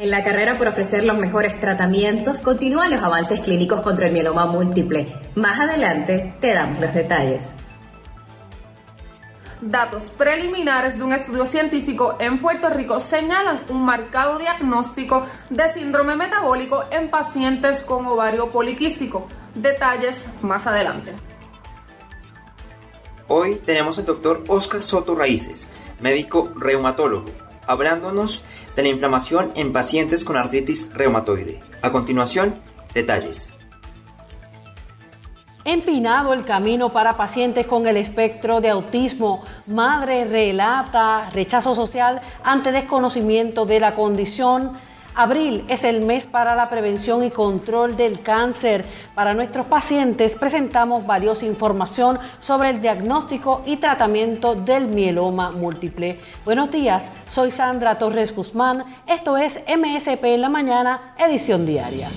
En la carrera por ofrecer los mejores tratamientos, continúan los avances clínicos contra el mieloma múltiple. Más adelante te damos los detalles. Datos preliminares de un estudio científico en Puerto Rico señalan un marcado diagnóstico de síndrome metabólico en pacientes con ovario poliquístico. Detalles más adelante. Hoy tenemos al doctor Oscar Soto Raíces, médico reumatólogo, hablándonos de la inflamación en pacientes con artritis reumatoide. A continuación, detalles. Empinado el camino para pacientes con el espectro de autismo. Madre relata rechazo social ante desconocimiento de la condición. Abril es el mes para la prevención y control del cáncer. Para nuestros pacientes presentamos valiosa información sobre el diagnóstico y tratamiento del mieloma múltiple. Buenos días, soy Sandra Torres Guzmán. Esto es MSP en la mañana, edición diaria.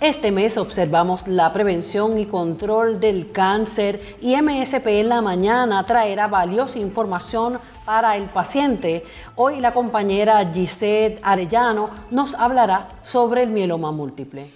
Este mes observamos la prevención y control del cáncer y MSP en la mañana traerá valiosa información para el paciente. Hoy la compañera Gisette Arellano nos hablará sobre el mieloma múltiple.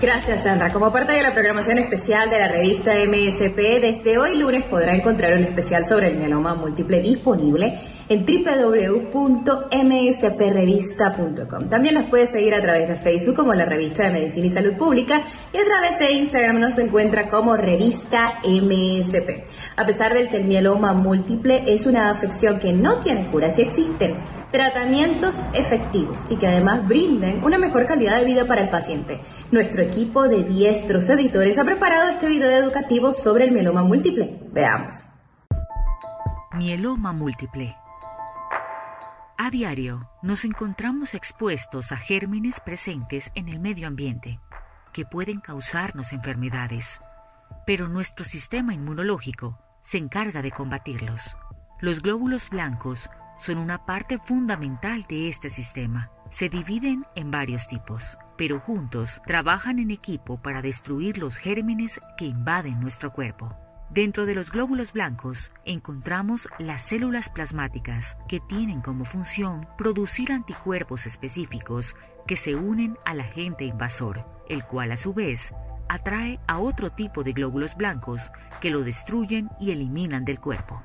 Gracias, Sandra. Como parte de la programación especial de la revista MSP, desde hoy lunes podrá encontrar un especial sobre el mieloma múltiple disponible en www.msprevista.com. También nos puede seguir a través de Facebook como la revista de Medicina y Salud Pública y a través de Instagram nos encuentra como revista MSP. A pesar de que el mieloma múltiple es una afección que no tiene cura, sí existen tratamientos efectivos y que además brinden una mejor calidad de vida para el paciente. Nuestro equipo de diestros editores ha preparado este video educativo sobre el mieloma múltiple. Veamos. Mieloma múltiple a diario nos encontramos expuestos a gérmenes presentes en el medio ambiente que pueden causarnos enfermedades, pero nuestro sistema inmunológico se encarga de combatirlos. Los glóbulos blancos son una parte fundamental de este sistema. Se dividen en varios tipos, pero juntos trabajan en equipo para destruir los gérmenes que invaden nuestro cuerpo. Dentro de los glóbulos blancos encontramos las células plasmáticas que tienen como función producir anticuerpos específicos que se unen al agente invasor, el cual a su vez atrae a otro tipo de glóbulos blancos que lo destruyen y eliminan del cuerpo.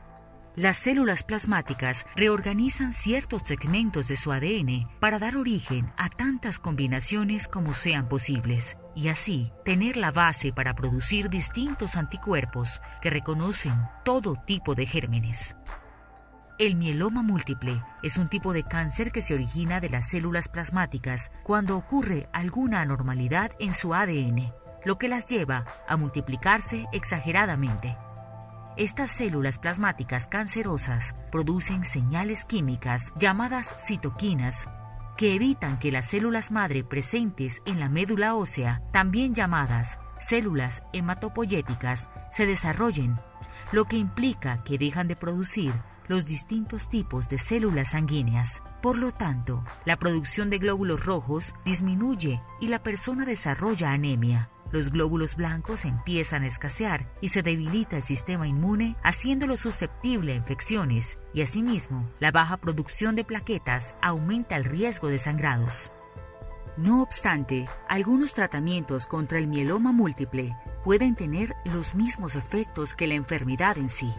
Las células plasmáticas reorganizan ciertos segmentos de su ADN para dar origen a tantas combinaciones como sean posibles y así tener la base para producir distintos anticuerpos que reconocen todo tipo de gérmenes. El mieloma múltiple es un tipo de cáncer que se origina de las células plasmáticas cuando ocurre alguna anormalidad en su ADN, lo que las lleva a multiplicarse exageradamente. Estas células plasmáticas cancerosas producen señales químicas llamadas citoquinas que evitan que las células madre presentes en la médula ósea, también llamadas células hematopoyéticas, se desarrollen, lo que implica que dejan de producir los distintos tipos de células sanguíneas. Por lo tanto, la producción de glóbulos rojos disminuye y la persona desarrolla anemia. Los glóbulos blancos empiezan a escasear y se debilita el sistema inmune, haciéndolo susceptible a infecciones y asimismo la baja producción de plaquetas aumenta el riesgo de sangrados. No obstante, algunos tratamientos contra el mieloma múltiple pueden tener los mismos efectos que la enfermedad en sí,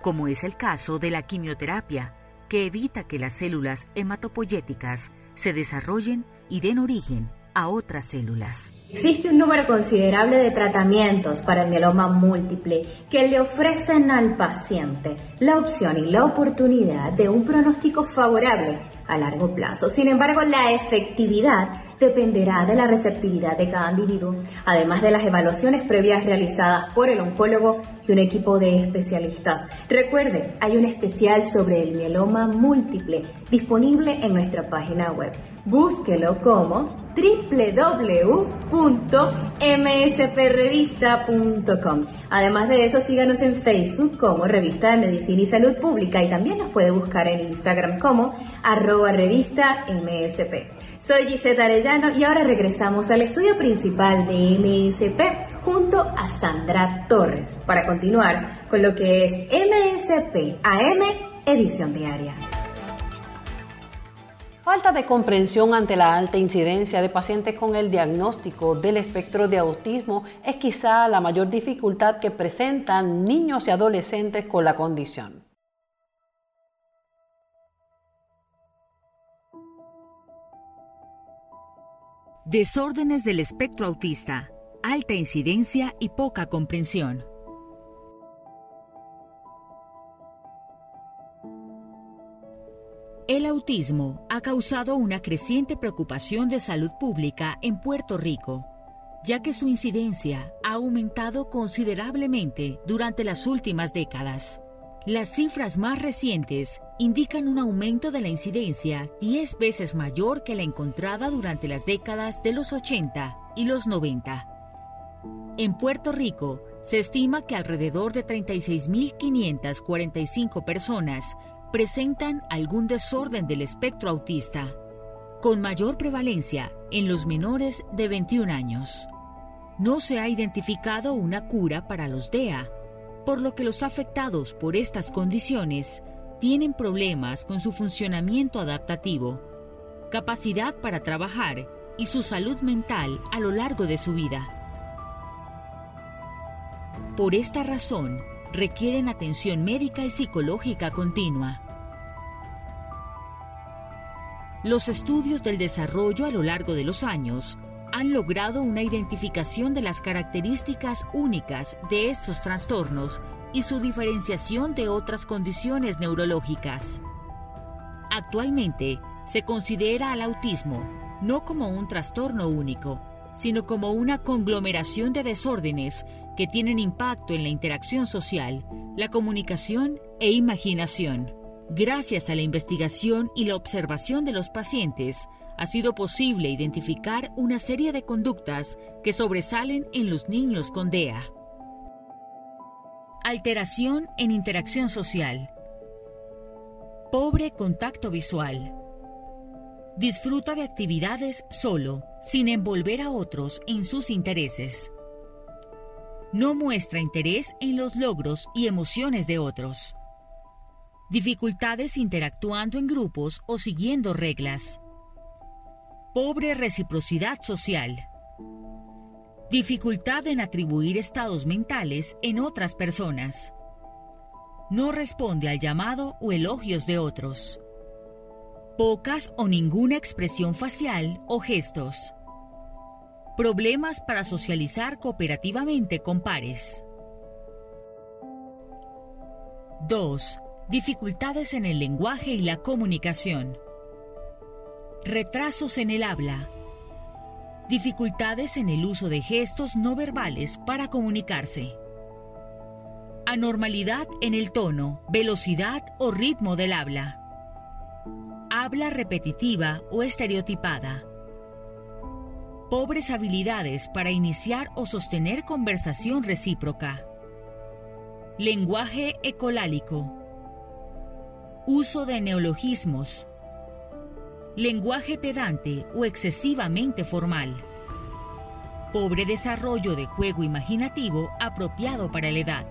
como es el caso de la quimioterapia, que evita que las células hematopoyéticas se desarrollen y den origen otras células. Existe un número considerable de tratamientos para el mieloma múltiple que le ofrecen al paciente la opción y la oportunidad de un pronóstico favorable a largo plazo. Sin embargo, la efectividad dependerá de la receptividad de cada individuo, además de las evaluaciones previas realizadas por el oncólogo y un equipo de especialistas. Recuerde, hay un especial sobre el mieloma múltiple disponible en nuestra página web. Búsquelo como www.msprevista.com. Además de eso, síganos en Facebook como Revista de Medicina y Salud Pública y también nos puede buscar en Instagram como arroba revista MSP. Soy Gisette Arellano y ahora regresamos al estudio principal de MSP junto a Sandra Torres para continuar con lo que es MSP AM edición diaria. Falta de comprensión ante la alta incidencia de pacientes con el diagnóstico del espectro de autismo es quizá la mayor dificultad que presentan niños y adolescentes con la condición. Desórdenes del espectro autista, alta incidencia y poca comprensión. El autismo ha causado una creciente preocupación de salud pública en Puerto Rico, ya que su incidencia ha aumentado considerablemente durante las últimas décadas. Las cifras más recientes indican un aumento de la incidencia 10 veces mayor que la encontrada durante las décadas de los 80 y los 90. En Puerto Rico, se estima que alrededor de 36.545 personas presentan algún desorden del espectro autista, con mayor prevalencia en los menores de 21 años. No se ha identificado una cura para los DEA, por lo que los afectados por estas condiciones tienen problemas con su funcionamiento adaptativo, capacidad para trabajar y su salud mental a lo largo de su vida. Por esta razón, requieren atención médica y psicológica continua. Los estudios del desarrollo a lo largo de los años han logrado una identificación de las características únicas de estos trastornos y su diferenciación de otras condiciones neurológicas. Actualmente, se considera al autismo no como un trastorno único, sino como una conglomeración de desórdenes que tienen impacto en la interacción social, la comunicación e imaginación. Gracias a la investigación y la observación de los pacientes, ha sido posible identificar una serie de conductas que sobresalen en los niños con DEA. Alteración en interacción social. Pobre contacto visual. Disfruta de actividades solo, sin envolver a otros en sus intereses no muestra interés en los logros y emociones de otros. Dificultades interactuando en grupos o siguiendo reglas. Pobre reciprocidad social. Dificultad en atribuir estados mentales en otras personas. No responde al llamado o elogios de otros. Pocas o ninguna expresión facial o gestos Problemas para socializar cooperativamente con pares. 2. Dificultades en el lenguaje y la comunicación. Retrasos en el habla. Dificultades en el uso de gestos no verbales para comunicarse. Anormalidad en el tono, velocidad o ritmo del habla. Habla repetitiva o estereotipada pobres habilidades para iniciar o sostener conversación recíproca. Lenguaje ecolálico. Uso de neologismos. Lenguaje pedante o excesivamente formal. Pobre desarrollo de juego imaginativo apropiado para la edad.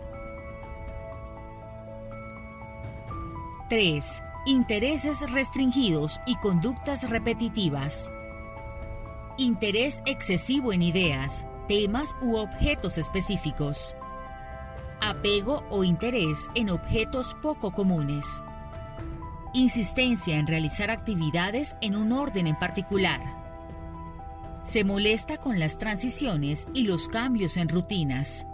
3. Intereses restringidos y conductas repetitivas interés excesivo en ideas, temas u objetos específicos, apego o interés en objetos poco comunes, insistencia en realizar actividades en un orden en particular, se molesta con las transiciones y los cambios en rutinas,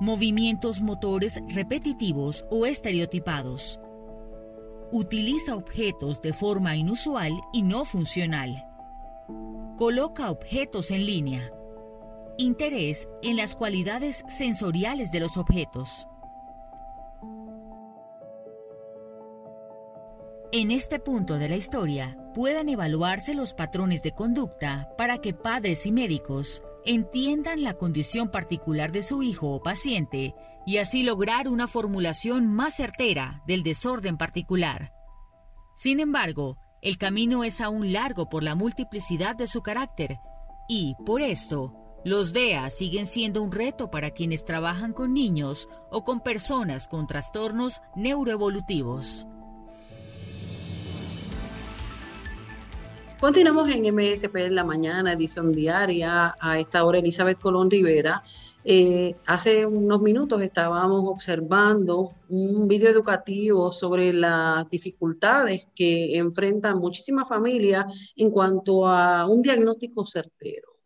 movimientos motores repetitivos o estereotipados, Utiliza objetos de forma inusual y no funcional. Coloca objetos en línea. Interés en las cualidades sensoriales de los objetos. En este punto de la historia pueden evaluarse los patrones de conducta para que padres y médicos entiendan la condición particular de su hijo o paciente y así lograr una formulación más certera del desorden particular. Sin embargo, el camino es aún largo por la multiplicidad de su carácter y, por esto, los DEA siguen siendo un reto para quienes trabajan con niños o con personas con trastornos neuroevolutivos. Continuamos en MSP en la mañana, edición diaria. A esta hora, Elizabeth Colón Rivera. Eh, hace unos minutos estábamos observando un video educativo sobre las dificultades que enfrentan muchísimas familias en cuanto a un diagnóstico certero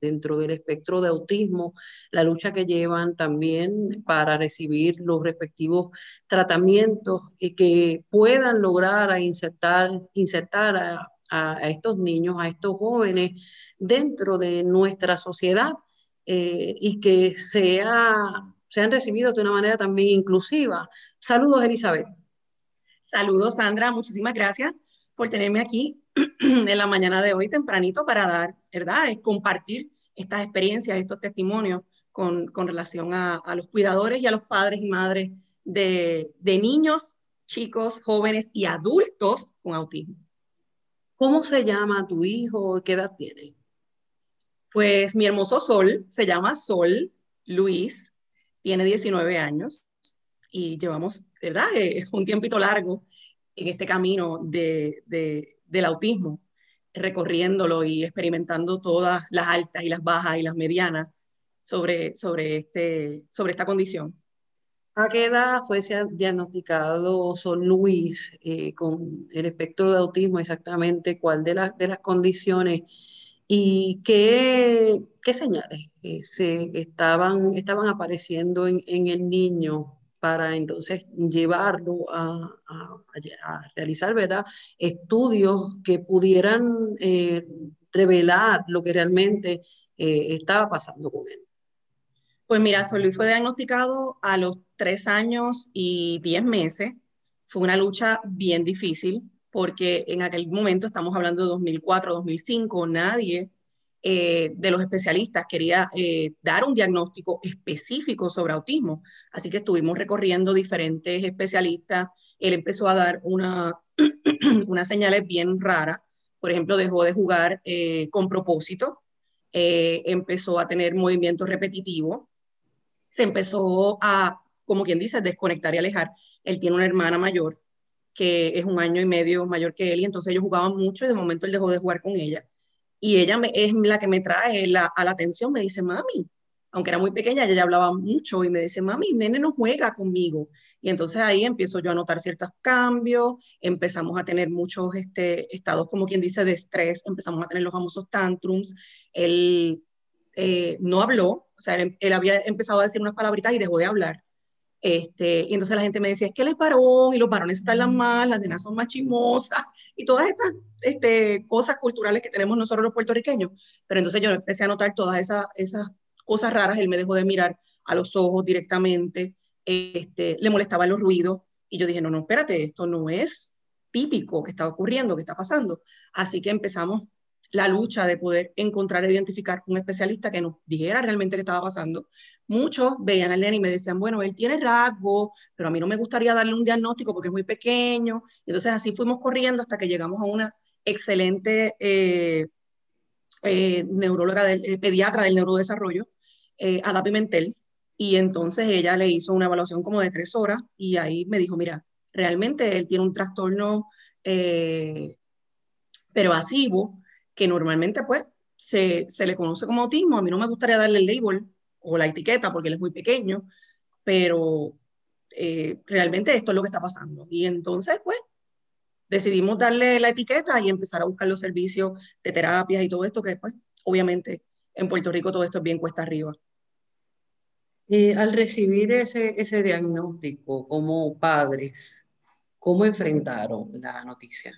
dentro del espectro de autismo, la lucha que llevan también para recibir los respectivos tratamientos y que puedan lograr a insertar, insertar a a, estos niños, a estos jóvenes dentro de nuestra sociedad eh, y que sea, sean recibidos de una manera también inclusiva. Saludos, Elizabeth. Saludos, Sandra. Muchísimas gracias por tenerme aquí en la mañana de hoy tempranito para dar, ¿verdad? Es compartir estas experiencias, estos testimonios con, con relación a, a, los cuidadores y a los padres y madres de, de niños, chicos, jóvenes y adultos con autismo. ¿Cómo se llama tu hijo? ¿Qué edad tiene? Pues mi hermoso Sol se llama Sol Luis, tiene 19 años y llevamos, ¿verdad? Eh, un tiempito largo en este camino de, del autismo, recorriéndolo y experimentando todas las altas y las bajas y las medianas sobre, sobre, este, sobre esta condición. ¿A qué edad fue diagnosticado Son Luis eh, con el espectro de autismo exactamente? ¿Cuál de, las de las condiciones? ¿Y qué, qué señales eh, se estaban, estaban apareciendo en, en, el niño para entonces llevarlo a, a, realizar ¿verdad? estudios que pudieran eh, revelar lo que realmente estaba pasando con él? Pues mira, Sol Luis fue diagnosticado a los tres años y diez meses. Fue una lucha bien difícil porque en aquel momento, estamos hablando de 2004, 2005, nadie eh, de los especialistas quería eh, dar un diagnóstico específico sobre autismo. Así que estuvimos recorriendo diferentes especialistas. Él empezó a dar una, unas señales bien raras. Por ejemplo, dejó de jugar eh, con propósito, empezó a tener movimientos repetitivos, se empezó a, como quien dice, desconectar y alejar. Él tiene una hermana mayor que es un año y medio mayor que él y entonces ellos jugaban mucho y de momento él dejó de jugar con ella. Y ella es la que me trae a la atención, me dice, mami, aunque era muy pequeña, ella ya hablaba mucho y me dice, mami, nene no juega conmigo. Y entonces ahí empiezo yo a notar ciertos cambios, empezamos a tener muchos este, estados, como quien dice, de estrés, empezamos a tener los famosos tantrums. Él eh, no habló, o sea, él, había empezado a decir unas palabritas y dejó de hablar. Este, y entonces la gente me decía, es que él es varón y los varones están las más, las nenas son más chismosas y todas estas este, cosas culturales que tenemos nosotros los puertorriqueños. Pero entonces yo empecé a notar todas esas, esas cosas raras, él me dejó de mirar a los ojos directamente, este, le molestaban los ruidos y yo dije, no, no, espérate, esto no es típico que está ocurriendo, que está pasando. Así que empezamos la lucha de poder encontrar e identificar un especialista que nos dijera realmente qué estaba pasando. Muchos veían al nene y me decían, bueno, él tiene rasgo, pero a mí no me gustaría darle un diagnóstico porque es muy pequeño. Y entonces así fuimos corriendo hasta que llegamos a una excelente eh, eh, neuróloga, del, eh, pediatra del neurodesarrollo, Ada Pimentel, y entonces ella le hizo una evaluación como de tres horas y ahí me dijo, mira, realmente él tiene un trastorno pervasivo que normalmente pues se, se, le conoce como autismo. A mí no me gustaría darle el label o la etiqueta porque él es muy pequeño, pero eh, realmente esto es lo que está pasando. Y entonces pues decidimos darle la etiqueta y empezar a buscar los servicios de terapias y todo esto que pues obviamente en Puerto Rico todo esto es bien cuesta arriba. Eh, al recibir ese, ese diagnóstico como padres, ¿Cómo enfrentaron la noticia?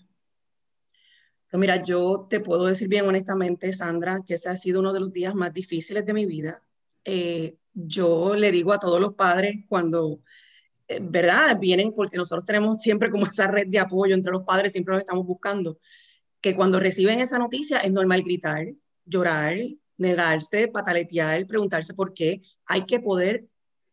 Pues mira, yo te puedo decir bien honestamente, Sandra, que ese ha sido uno de los días más difíciles de mi vida. Eh, yo le digo a todos los padres cuando, eh, ¿verdad? Vienen porque nosotros tenemos siempre como esa red de apoyo entre los padres, siempre los estamos buscando, que cuando reciben esa noticia es normal gritar, llorar, negarse, pataletear, preguntarse por qué. Hay que poder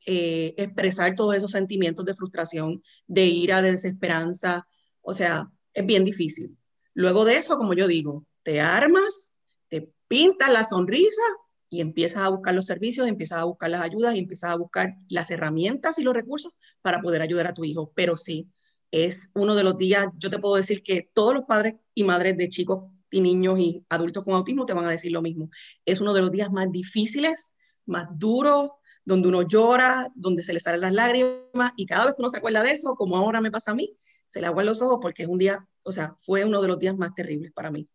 eh, expresar todos esos sentimientos de frustración, de ira, de desesperanza. O sea, es bien difícil. Luego de eso, como yo digo, te armas, te pintas la sonrisa y empiezas a buscar los servicios, empiezas a buscar las ayudas empiezas a buscar las herramientas y los recursos para poder ayudar a tu hijo. Pero sí, es uno de los días, yo te puedo decir que todos los padres y madres de chicos y niños y adultos con autismo te van a decir lo mismo. Es uno de los días más difíciles, más duros, donde uno llora, donde se le salen las lágrimas y cada vez que uno se acuerda de eso, como ahora me pasa a mí, se le aguan los ojos porque es un día, o sea, fue uno de los días más terribles para mí.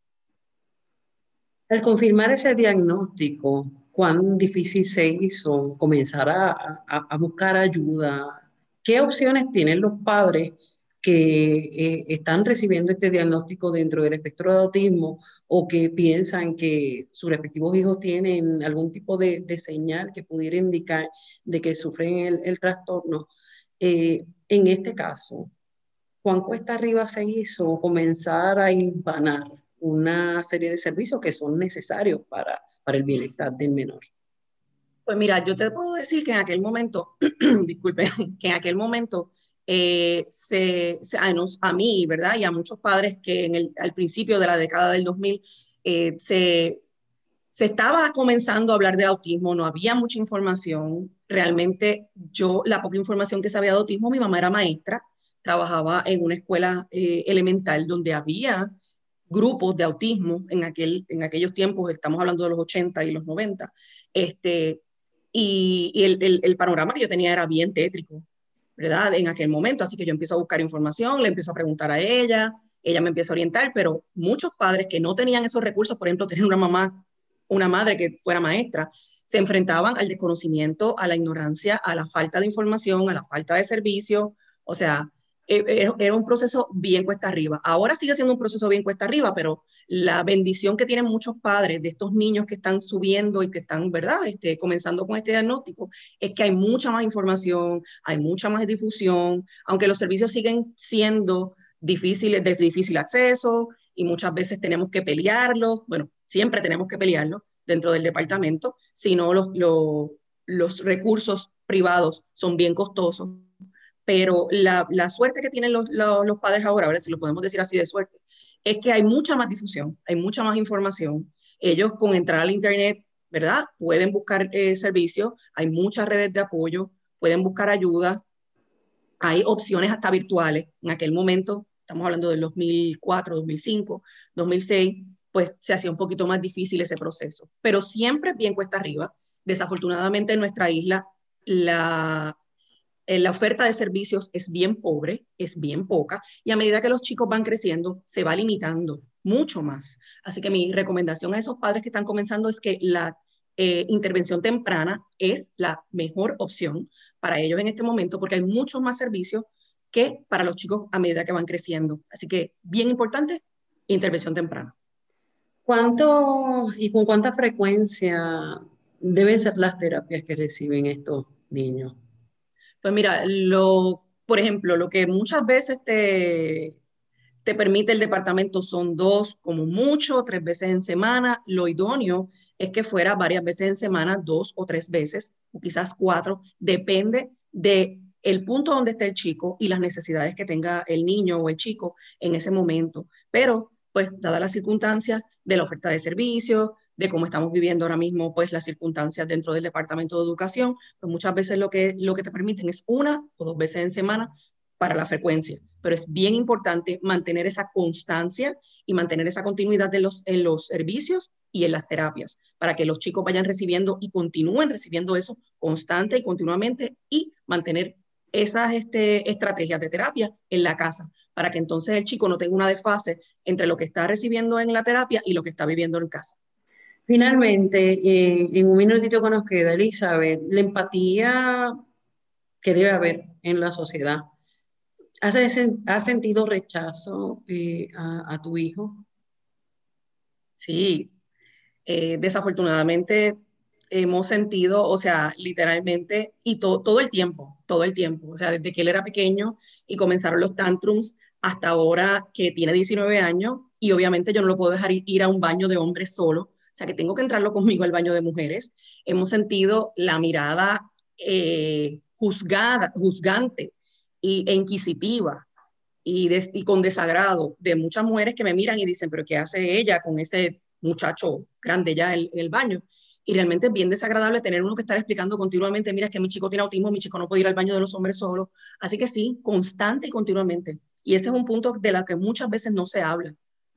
Al confirmar ese diagnóstico, ¿cuán difícil se hizo comenzar a, buscar ayuda? ¿Qué opciones tienen los padres que eh, están recibiendo este diagnóstico dentro del espectro de autismo o que piensan que sus respectivos hijos tienen algún tipo de, señal que pudiera indicar de que sufren el, trastorno. Eh, en este caso, ¿cuán cuesta arriba se hizo comenzar a impanar una serie de servicios que son necesarios para, para el bienestar del menor? Pues mira, yo te puedo decir que en aquel momento, disculpe, que en aquel momento eh, se, a, mí, ¿verdad? Y a muchos padres que en el, al principio de la década del 2000 eh, se, se estaba comenzando a hablar de autismo, no había mucha información. Realmente yo, la poca información que sabía de autismo, mi mamá era maestra, trabajaba en una escuela eh, elemental donde había grupos de autismo en, aquel, en aquellos tiempos, estamos hablando de los 80 y los 90, este, y, el, el, panorama que yo tenía era bien tétrico. ¿verdad? En aquel momento, así que yo empiezo a buscar información, le empiezo a preguntar a ella, ella me empieza a orientar, pero muchos padres que no tenían esos recursos, por ejemplo, tener una mamá, una madre que fuera maestra, se enfrentaban al desconocimiento, a la ignorancia, a la falta de información, a la falta de servicio, o sea, eh, eh, era un proceso bien cuesta arriba. Ahora sigue siendo un proceso bien cuesta arriba, pero la bendición que tienen muchos padres de estos niños que están subiendo y que están, ¿verdad?, este, comenzando con este diagnóstico, es que hay mucha más información, hay mucha más difusión, aunque los servicios siguen siendo difíciles, de difícil acceso y muchas veces tenemos que pelearlos, bueno, siempre tenemos que pelearlos dentro del departamento, si no los, los, los recursos privados son bien costosos pero la, suerte que tienen los, padres ahora, si lo podemos decir así de suerte, es que hay mucha más difusión, hay mucha más información. Ellos con entrar al Internet, ¿verdad? Pueden buscar eh, servicios, hay muchas redes de apoyo, pueden buscar ayuda, hay opciones hasta virtuales. En aquel momento, estamos hablando del 2004, 2005, 2006, pues se hacía un poquito más difícil ese proceso, pero siempre bien cuesta arriba. Desafortunadamente en nuestra isla la, la oferta de servicios es bien pobre, es bien poca, y a medida que los chicos van creciendo, se va limitando mucho más. Así que mi recomendación a esos padres que están comenzando es que la eh, intervención temprana es la mejor opción para ellos en este momento, porque hay muchos más servicios que para los chicos a medida que van creciendo. Así que, bien importante, intervención temprana. ¿Cuánto y con cuánta frecuencia deben ser las terapias que reciben estos niños? Pues mira, lo, por ejemplo, lo que muchas veces te, te permite el departamento son dos, como mucho, tres veces en semana. Lo idóneo es que fuera varias veces en semana, dos o tres veces, o quizás cuatro, depende de el punto donde esté el chico y las necesidades que tenga el niño o el chico en ese momento. Pero, pues, dadas las circunstancias de la oferta de servicios, de cómo estamos viviendo ahora mismo, pues las circunstancias dentro del Departamento de Educación, pues muchas veces lo que, lo que te permiten es una o dos veces en semana para la frecuencia, pero es bien importante mantener esa constancia y mantener esa continuidad de los, en los servicios y en las terapias, para que los chicos vayan recibiendo y continúen recibiendo eso constante y continuamente y mantener esas este, estrategias de terapia en la casa, para que entonces el chico no tenga una desfase entre lo que está recibiendo en la terapia y lo que está viviendo en casa. Finalmente, eh, en un minutito que nos queda, Elizabeth, la empatía que debe haber en la sociedad. ¿Has, sentido rechazo eh, a, tu hijo? Sí, eh, desafortunadamente hemos sentido, o sea, literalmente, y todo el tiempo, todo el tiempo, o sea, desde que él era pequeño y comenzaron los tantrums hasta ahora que tiene 19 años, y obviamente yo no lo puedo dejar ir a un baño de hombres solo, sea, que tengo que entrarlo conmigo al baño de mujeres. Hemos sentido la mirada eh, juzgada, juzgante e inquisitiva y, y, con desagrado de muchas mujeres que me miran y dicen, pero ¿qué hace ella con ese muchacho grande ya en, el baño? Y realmente es bien desagradable tener uno que estar explicando continuamente, mira, es que mi chico tiene autismo, mi chico no puede ir al baño de los hombres solo. Así que sí, constante y continuamente. Y ese es un punto de la que muchas veces no se habla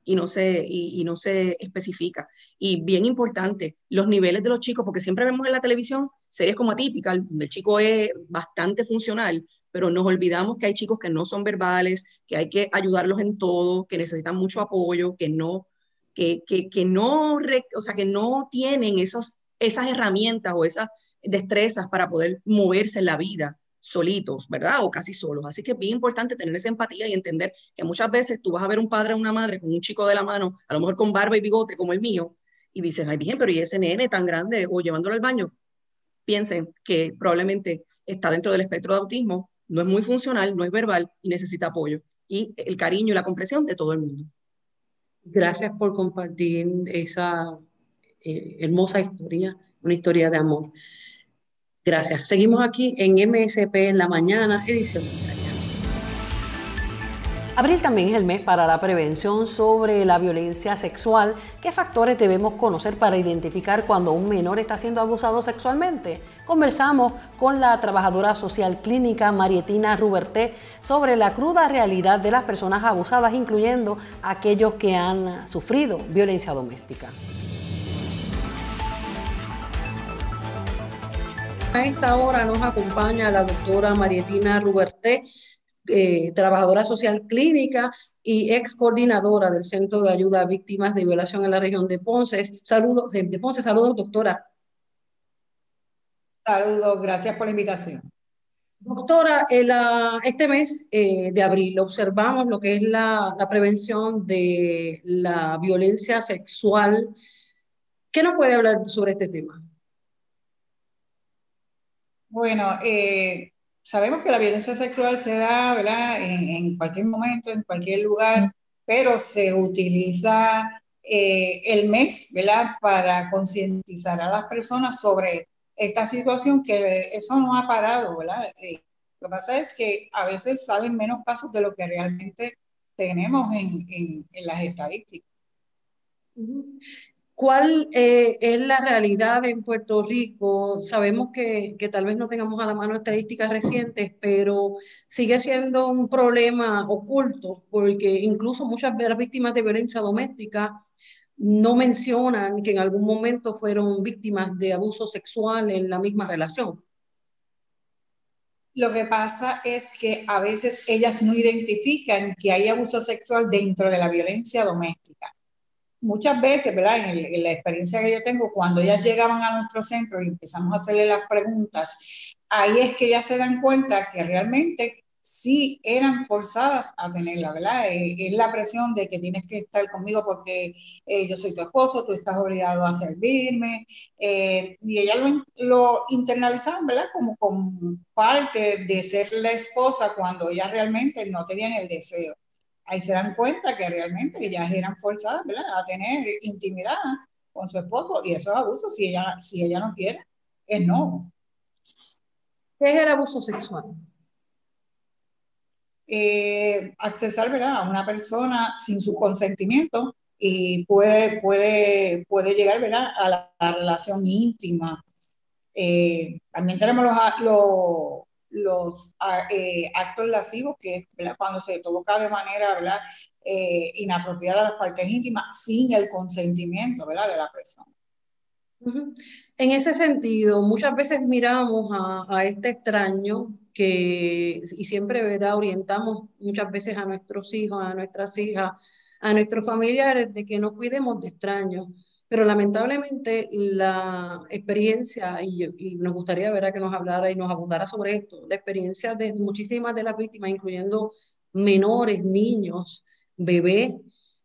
y no se, y, no se especifica. Y bien importante, los niveles de los chicos, porque siempre vemos en la televisión series como atípica, el chico es bastante funcional, pero nos olvidamos que hay chicos que no son verbales, que hay que ayudarlos en todo, que necesitan mucho apoyo, que no, que, que, que no, o sea, que no tienen esos, esas herramientas o esas destrezas para poder moverse en la vida solitos, ¿verdad? O casi solos. Así que es bien importante tener esa empatía y entender que muchas veces tú vas a ver un padre o una madre con un chico de la mano, a lo mejor con barba y bigote como el mío, y dices, ay, bien, pero ¿y ese nene tan grande o llevándolo al baño? Piensen que probablemente está dentro del espectro de autismo no es muy funcional, no es verbal y necesita apoyo y el cariño y la comprensión de todo el mundo. Gracias por compartir esa eh, hermosa historia, una historia de amor. Gracias. Seguimos aquí en MSP en la mañana, edición Abril también es el mes para la prevención sobre la violencia sexual. ¿Qué factores debemos conocer para identificar cuando un menor está siendo abusado sexualmente? Conversamos con la trabajadora social clínica Marietina Ruberté sobre la cruda realidad de las personas abusadas, incluyendo aquellos que han sufrido violencia doméstica. A esta hora nos acompaña la doctora Marietina Ruberté, eh, trabajadora social clínica y ex coordinadora del Centro de Ayuda a Víctimas de Violación en la región de Ponce. Saludos, eh, de Ponce, saludos, doctora. Saludos, gracias por la invitación. Doctora, este mes eh, de abril observamos lo que es la, la, prevención de la violencia sexual. ¿Qué nos puede hablar sobre este tema? Bueno, eh, sabemos que la violencia sexual se da ¿verdad? En, cualquier momento, en cualquier lugar, pero se utiliza eh, el mes ¿verdad? para concientizar a las personas sobre esta situación que eso no ha parado. ¿verdad? Eh, lo que pasa es que a veces salen menos casos de lo que realmente tenemos en, en, las estadísticas. ¿Cuál eh, es la realidad en Puerto Rico? Sabemos que, que, tal vez no tengamos a la mano estadísticas recientes, pero sigue siendo un problema oculto, porque incluso muchas de las víctimas de violencia doméstica no mencionan que en algún momento fueron víctimas de abuso sexual en la misma relación. Lo que pasa es que a veces ellas no identifican que hay abuso sexual dentro de la violencia doméstica muchas veces, ¿verdad? En, la experiencia que yo tengo, cuando ellas llegaban a nuestro centro y empezamos a hacerle las preguntas, ahí es que ellas se dan cuenta que realmente sí eran forzadas a tenerla, ¿verdad? Eh, es la presión de que tienes que estar conmigo porque eh, yo soy tu esposo, tú estás obligado a servirme, eh, y ellas lo, lo, internalizaban, ¿verdad? Como, como parte de ser la esposa cuando ellas realmente no tenían el deseo ahí se dan cuenta que realmente ellas eran forzadas a tener intimidad con su esposo y eso es abuso si ella, si ella no quiere, es no. ¿Qué es el abuso sexual? Eh, accesar a una persona sin su consentimiento y puede, puede, puede llegar a la, relación íntima. Eh, también tenemos los, los los ah, eh, actos lascivos, que cuando se toca de manera ¿verdad? Eh, inapropiada las partes íntimas sin el consentimiento de la persona. En ese sentido, muchas veces miramos a, a, este extraño que, y siempre ¿verdad? orientamos muchas veces a nuestros hijos, a nuestras hijas, a nuestros familiares de que no cuidemos de extraños pero lamentablemente la experiencia, y, nos gustaría ver a que nos hablara y nos abundara sobre esto, la experiencia de muchísimas de las víctimas, incluyendo menores, niños, bebés,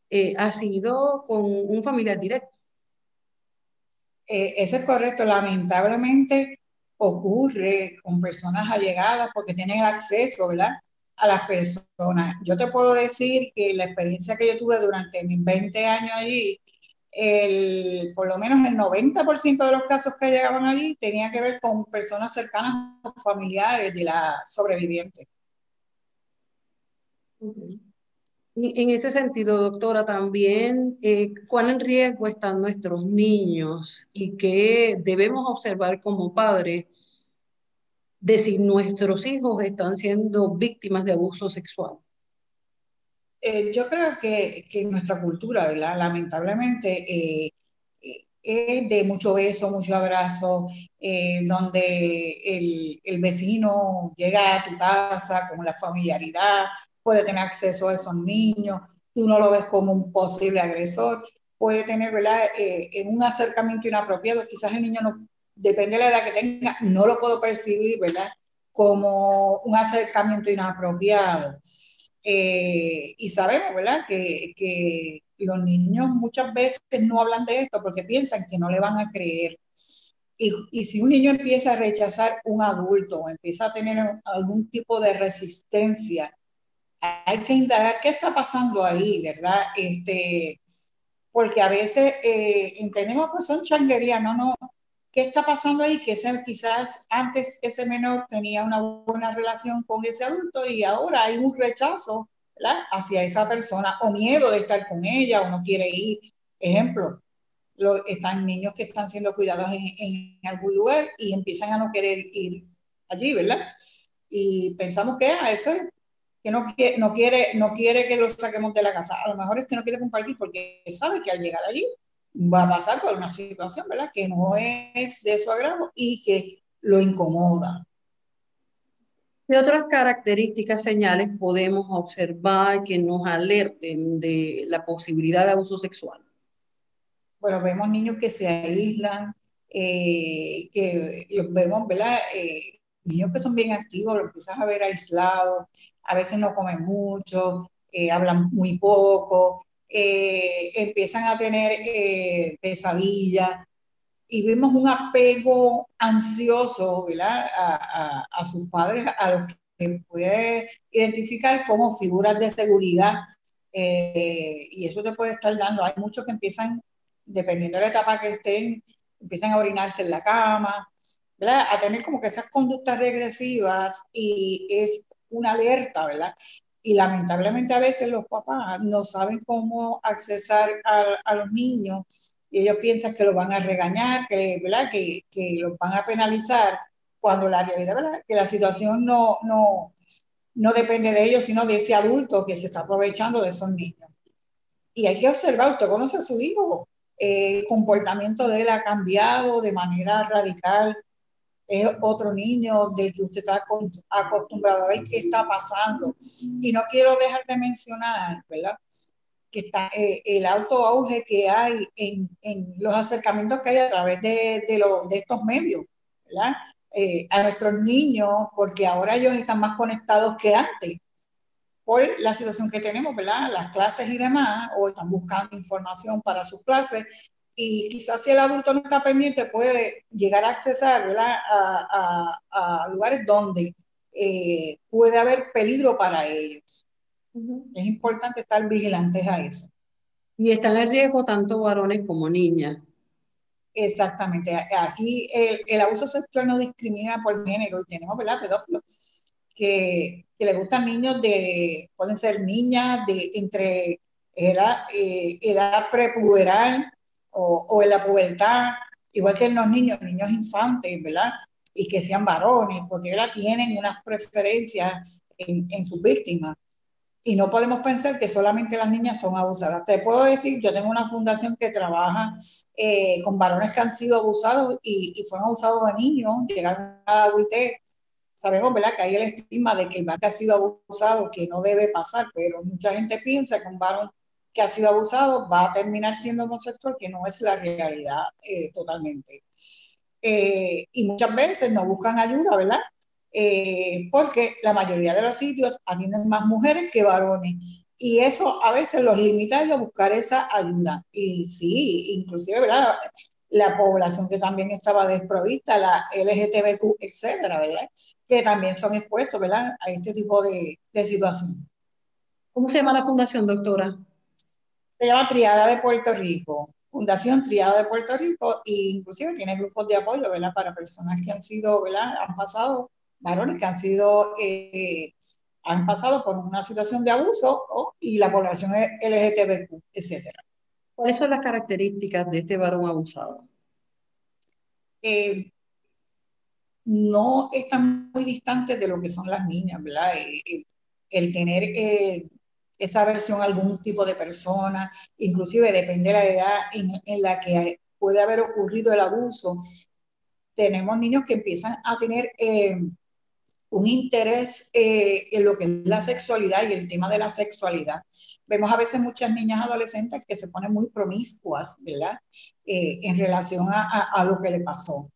eh, ha sido con un familiar directo. Eh, eso es correcto. Lamentablemente ocurre con personas allegadas porque tienen acceso, ¿verdad? A las personas. Yo te puedo decir que la experiencia que yo tuve durante mis 20 años allí, el, por lo menos el 90% de los casos que llegaban allí tenía que ver con personas cercanas o familiares de la sobreviviente. En ese sentido, doctora, también, eh, ¿cuán en riesgo están nuestros niños y qué debemos observar como padres de si nuestros hijos están siendo víctimas de abuso sexual? Eh, yo creo que, que, nuestra cultura, ¿verdad? lamentablemente, eh, es de mucho beso, mucho abrazo, donde el, el, vecino llega a tu casa con la familiaridad, puede tener acceso a esos niños, tú no lo ves como un posible agresor, puede tener, ¿verdad?, eh, en un acercamiento inapropiado, quizás el niño no, depende de la edad que tenga, no lo puedo percibir, ¿verdad?, como un acercamiento inapropiado. Eh, y sabemos, ¿verdad?, que, que los niños muchas veces no hablan de esto porque piensan que no le van a creer. Y, y, si un niño empieza a rechazar un adulto o empieza a tener algún tipo de resistencia hay que indagar qué está pasando ahí, ¿verdad? Este, porque a veces eh, entendemos que son changuerías, no, no, ¿qué está pasando ahí? Que ese, quizás antes ese menor tenía una buena relación con ese adulto y ahora hay un rechazo ¿verdad? hacia esa persona o miedo de estar con ella o no quiere ir. Ejemplo, lo, están niños que están siendo cuidados en, en, algún lugar y empiezan a no querer ir allí, ¿verdad? Y pensamos que ah, eso es que no, quiere, no, quiere, no quiere que lo saquemos de la casa. A lo mejor es que no quiere compartir porque sabe que al llegar allí va a pasar por una situación, ¿verdad? Que no es de su agrado y que lo incomoda. ¿Qué otras características, señales podemos observar que nos alerten de la posibilidad de abuso sexual? Bueno, vemos niños que se aíslan, eh, que los vemos, ¿verdad? Eh, niños que son bien activos, los empiezas a ver aislados, a veces no comen mucho, eh, hablan muy poco, eh, empiezan a tener eh, pesadillas y vemos un apego ansioso ¿verdad? A, a, sus padres, a los que puede identificar como figuras de seguridad. y eso te puede estar dando. Hay muchos que empiezan, dependiendo de la etapa que estén, empiezan a orinarse en la cama, a tener como que esas conductas regresivas y es una alerta, ¿verdad? Y lamentablemente a veces los papás no saben cómo accesar a, los niños y ellos piensan que los van a regañar, que, ¿verdad? Que, que los van a penalizar, cuando la realidad, ¿verdad? Que la situación no, no, no depende de ellos, sino de ese adulto que se está aprovechando de esos niños. Y hay que observar, usted conoce a su hijo, eh, el comportamiento de él ha cambiado de manera radical, es otro niño del que usted está acostumbrado a ver qué está pasando. Y no quiero dejar de mencionar, ¿verdad? Que está eh, el alto auge que hay en, en, los acercamientos que hay a través de, de, de estos medios, ¿verdad? Eh, a nuestros niños, porque ahora ellos están más conectados que antes por la situación que tenemos, ¿verdad? Las clases y demás, o están buscando información para sus clases y quizás si el adulto no está pendiente puede llegar a accesar A, a, lugares donde eh, puede haber peligro para ellos. Es importante estar vigilantes a eso. Y están en riesgo tanto varones como niñas. Exactamente. Aquí el, el, abuso sexual no discrimina por género y tenemos ¿verdad? pedófilos que, que le gustan niños de, pueden ser niñas de entre edad, eh, edad prepuberal o, o en la pubertad, igual que en los niños, niños infantes, ¿verdad? Y que sean varones, porque ellas tienen unas preferencias en, en sus víctimas. Y no podemos pensar que solamente las niñas son abusadas. Te puedo decir, yo tengo una fundación que trabaja eh, con varones que han sido abusados y, y, fueron abusados de niños, llegaron a la adultez. Sabemos, ¿verdad?, que hay el estigma de que el varón que ha sido abusado, que no debe pasar, pero mucha gente piensa que un varón que ha sido abusado va a terminar siendo homosexual, que no es la realidad eh, totalmente. Eh, y muchas veces no buscan ayuda, ¿verdad? eh, porque la mayoría de los sitios atienden más mujeres que varones. Y eso a veces los limita a buscar esa ayuda. Y sí, inclusive, ¿verdad? La población que también estaba desprovista, la LGTBQ, etcétera, ¿verdad? Que también son expuestos, ¿verdad? A este tipo de, de situaciones. ¿Cómo se llama la fundación, doctora? Se llama Triada de Puerto Rico. Fundación Triada de Puerto Rico e inclusive tiene grupos de apoyo, ¿verdad? Para personas que han sido, ¿verdad? Han pasado, varones que han sido, eh, han pasado por una situación de abuso y la población LGTBQ, etcétera. ¿Cuáles son las características de este varón abusado? Eh, no están muy distantes de lo que son las niñas, ¿verdad? Eh, el, tener esa versión a algún tipo de persona, inclusive depende de la edad en, la que puede haber ocurrido el abuso. Tenemos niños que empiezan a tener eh, un interés eh, en lo que es la sexualidad y el tema de la sexualidad. Vemos a veces muchas niñas adolescentes que se ponen muy promiscuas, ¿verdad? Eh, en relación a, a, lo que le pasó.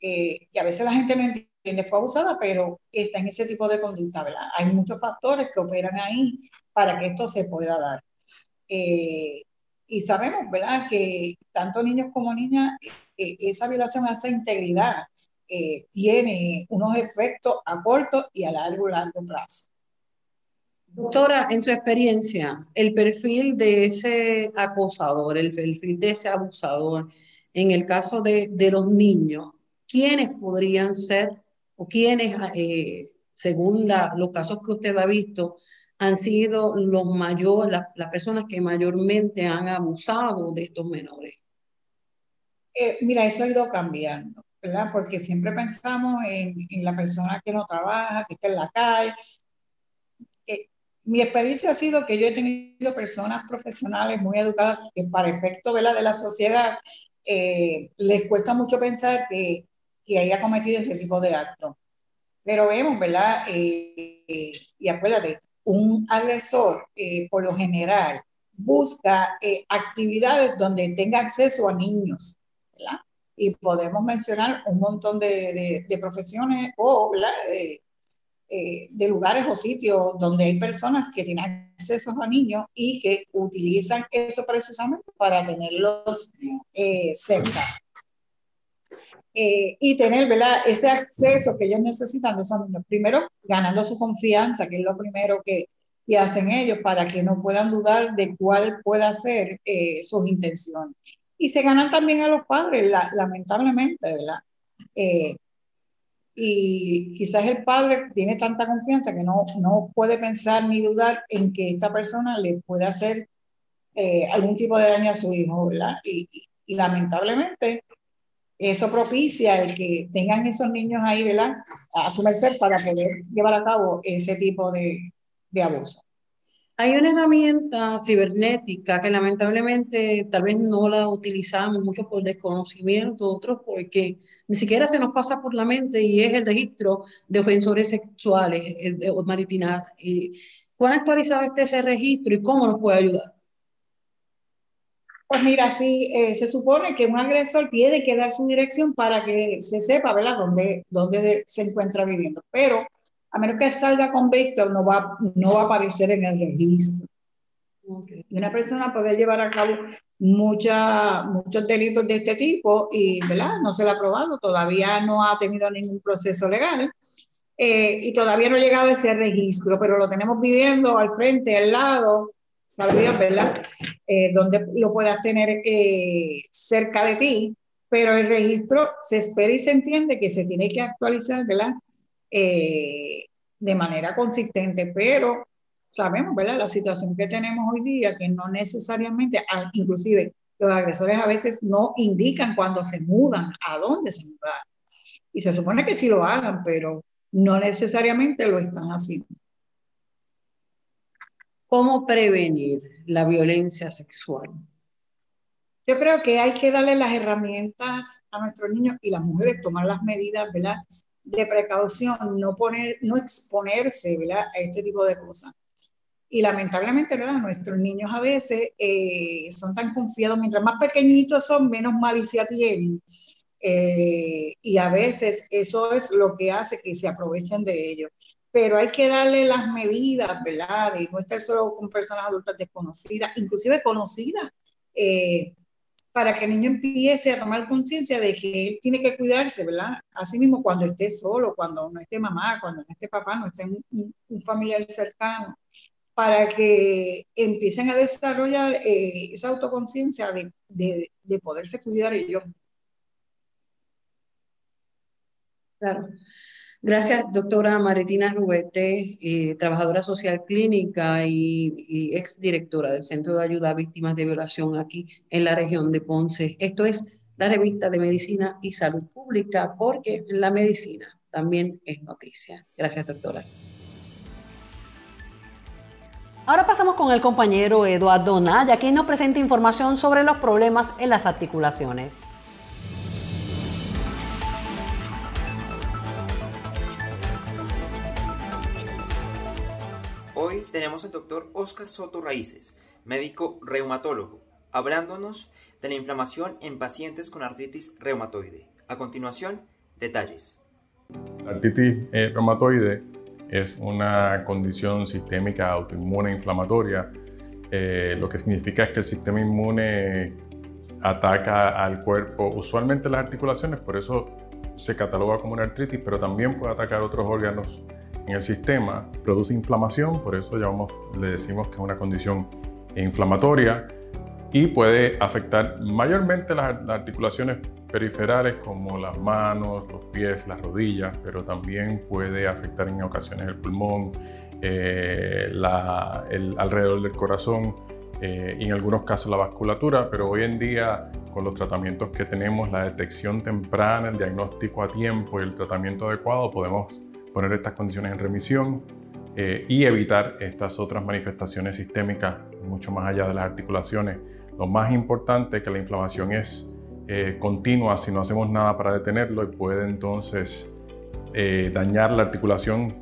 y a veces la gente no entiende fue abusada, pero está en ese tipo de conducta, ¿verdad? Hay muchos factores que operan ahí para que esto se pueda dar. Eh, y sabemos, ¿verdad?, que tanto niños como niñas, eh, esa violación a esa integridad eh, tiene unos efectos a corto y a largo, largo plazo. Doctora, en su experiencia, el perfil de ese acosador, el perfil de ese abusador, en el caso de, de los niños, ¿quiénes podrían ser o quiénes, eh, según los casos que usted ha visto, han sido los mayores, las personas que mayormente han abusado de estos menores? Eh, mira, eso ha ido cambiando, ¿verdad? Porque siempre pensamos en, en, la persona que no trabaja, que está en la calle. Eh, mi experiencia ha sido que yo he tenido personas profesionales muy educadas que para efecto ¿verdad? de la sociedad les cuesta mucho pensar que que haya cometido ese tipo de acto. Pero vemos, ¿verdad? Eh, y acuérdate, un agresor, eh, por lo general, busca eh, actividades donde tenga acceso a niños, ¿verdad? Y podemos mencionar un montón de, de, profesiones o de lugares o sitios donde hay personas que tienen acceso a niños y que utilizan eso precisamente para tenerlos cerca. Eh, y tener ¿verdad? ese acceso que ellos necesitan de esos niños. Primero, ganando su confianza, que es lo primero que, que hacen ellos para que no puedan dudar de cuál pueda ser eh, sus intenciones. Y se ganan también a los padres, lamentablemente, ¿verdad? Eh, y quizás el padre tiene tanta confianza que no, no puede pensar ni dudar en que esta persona le puede hacer algún tipo de daño a su hijo, ¿verdad? Y, y lamentablemente eso propicia el que tengan esos niños ahí, ¿verdad? A su merced para poder llevar a cabo ese tipo de, de abuso. Hay una herramienta cibernética que lamentablemente tal vez no la utilizamos mucho por desconocimiento, otros porque ni siquiera se nos pasa por la mente y es el registro de ofensores sexuales, de Maritina. ¿Cuán actualizado está ese registro y cómo nos puede ayudar? Pues mira, sí, eh, se supone que un agresor tiene que dar su dirección para que se sepa, ¿verdad?, dónde, dónde se encuentra viviendo. Pero a menos que salga con Víctor, no va, no va a aparecer en el registro. Una persona puede llevar a cabo mucha, muchos delitos de este tipo y, ¿verdad?, no se le ha aprobado, todavía no ha tenido ningún proceso legal. Eh, y todavía no ha llegado a ese registro, pero lo tenemos viviendo al frente, al lado, sabrías, ¿verdad? Eh, donde lo puedas tener eh, cerca de ti, pero el registro se espera y se entiende que se tiene que actualizar, ¿verdad? Eh, de manera consistente, pero sabemos, ¿verdad? La situación que tenemos hoy día, que no necesariamente, inclusive los agresores a veces no indican cuando se mudan, a dónde se mudan. Y se supone que sí lo hagan, pero no necesariamente lo están haciendo. ¿Cómo prevenir la violencia sexual? Yo creo que hay que darle las herramientas a nuestros niños y las mujeres, tomar las medidas, ¿verdad? De precaución, no, poner, no exponerse, ¿verdad? A este tipo de cosas. Y lamentablemente, ¿verdad? Nuestros niños a veces eh, son tan confiados, mientras más pequeñitos son, menos malicia tienen. Eh, y a veces eso es lo que hace que se aprovechen de ello. Pero hay que darle las medidas, ¿verdad? Y no estar solo con personas adultas desconocidas, inclusive conocidas, eh, para que el niño empiece a tomar conciencia de que él tiene que cuidarse, ¿verdad? Así mismo cuando esté solo, cuando no esté mamá, cuando no esté papá, no esté un, familiar cercano, para que empiecen a desarrollar eh, esa autoconciencia de, de, de poderse cuidar ellos Claro. Gracias, doctora Maritina Rubete, eh, trabajadora social clínica y, ex directora del Centro de Ayuda a Víctimas de Violación aquí en la región de Ponce. Esto es la revista de Medicina y Salud Pública, porque la medicina también es noticia. Gracias, doctora. Ahora pasamos con el compañero Eduardo Naya, quien nos presenta información sobre los problemas en las articulaciones. Tenemos al doctor Oscar Soto Raíces, médico reumatólogo, hablándonos de la inflamación en pacientes con artritis reumatoide. A continuación, detalles. La artritis eh, reumatoide es una condición sistémica autoinmune inflamatoria. Eh, lo que significa es que el sistema inmune ataca al cuerpo, usualmente las articulaciones, por eso se cataloga como una artritis, pero también puede atacar otros órganos en el sistema, produce inflamación, por eso llamamos, le decimos que es una condición inflamatoria y puede afectar mayormente las, articulaciones periferales como las manos, los pies, las rodillas, pero también puede afectar en ocasiones el pulmón, eh, el, alrededor del corazón eh, y en algunos casos la vasculatura, pero hoy en día con los tratamientos que tenemos, la detección temprana, el diagnóstico a tiempo y el tratamiento adecuado, podemos poner estas condiciones en remisión eh, y evitar estas otras manifestaciones sistémicas mucho más allá de las articulaciones. Lo más importante es que la inflamación es eh, continua si no hacemos nada para detenerlo y puede entonces eh, dañar la articulación,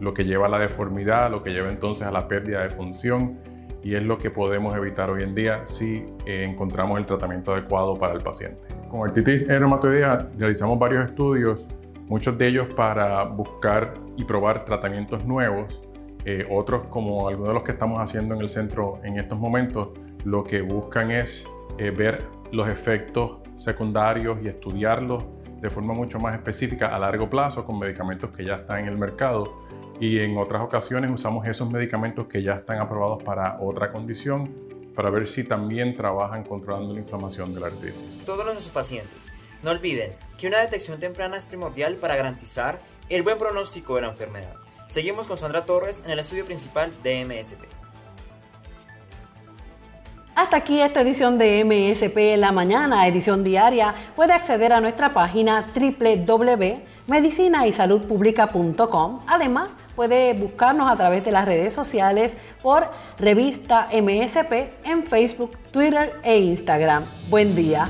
lo que lleva a la deformidad, lo que lleva entonces a la pérdida de función y es lo que podemos evitar hoy en día si encontramos el tratamiento adecuado para el paciente. Con artritis reumatoidea realizamos varios estudios muchos de ellos para buscar y probar tratamientos nuevos, eh, otros como algunos de los que estamos haciendo en el centro en estos momentos, lo que buscan es eh, ver los efectos secundarios y estudiarlos de forma mucho más específica a largo plazo con medicamentos que ya están en el mercado y en otras ocasiones usamos esos medicamentos que ya están aprobados para otra condición para ver si también trabajan controlando la inflamación de la artritis. Todos nuestros pacientes no olviden que una detección temprana es primordial para garantizar el buen pronóstico de la enfermedad. Seguimos con Sandra Torres en el estudio principal de MSP. Hasta aquí esta edición de MSP la mañana, edición diaria. Puede acceder a nuestra página www.medicinaysaludpublica.com. Además, puede buscarnos a través de las redes sociales por revista MSP en Facebook, Twitter e Instagram. Buen día.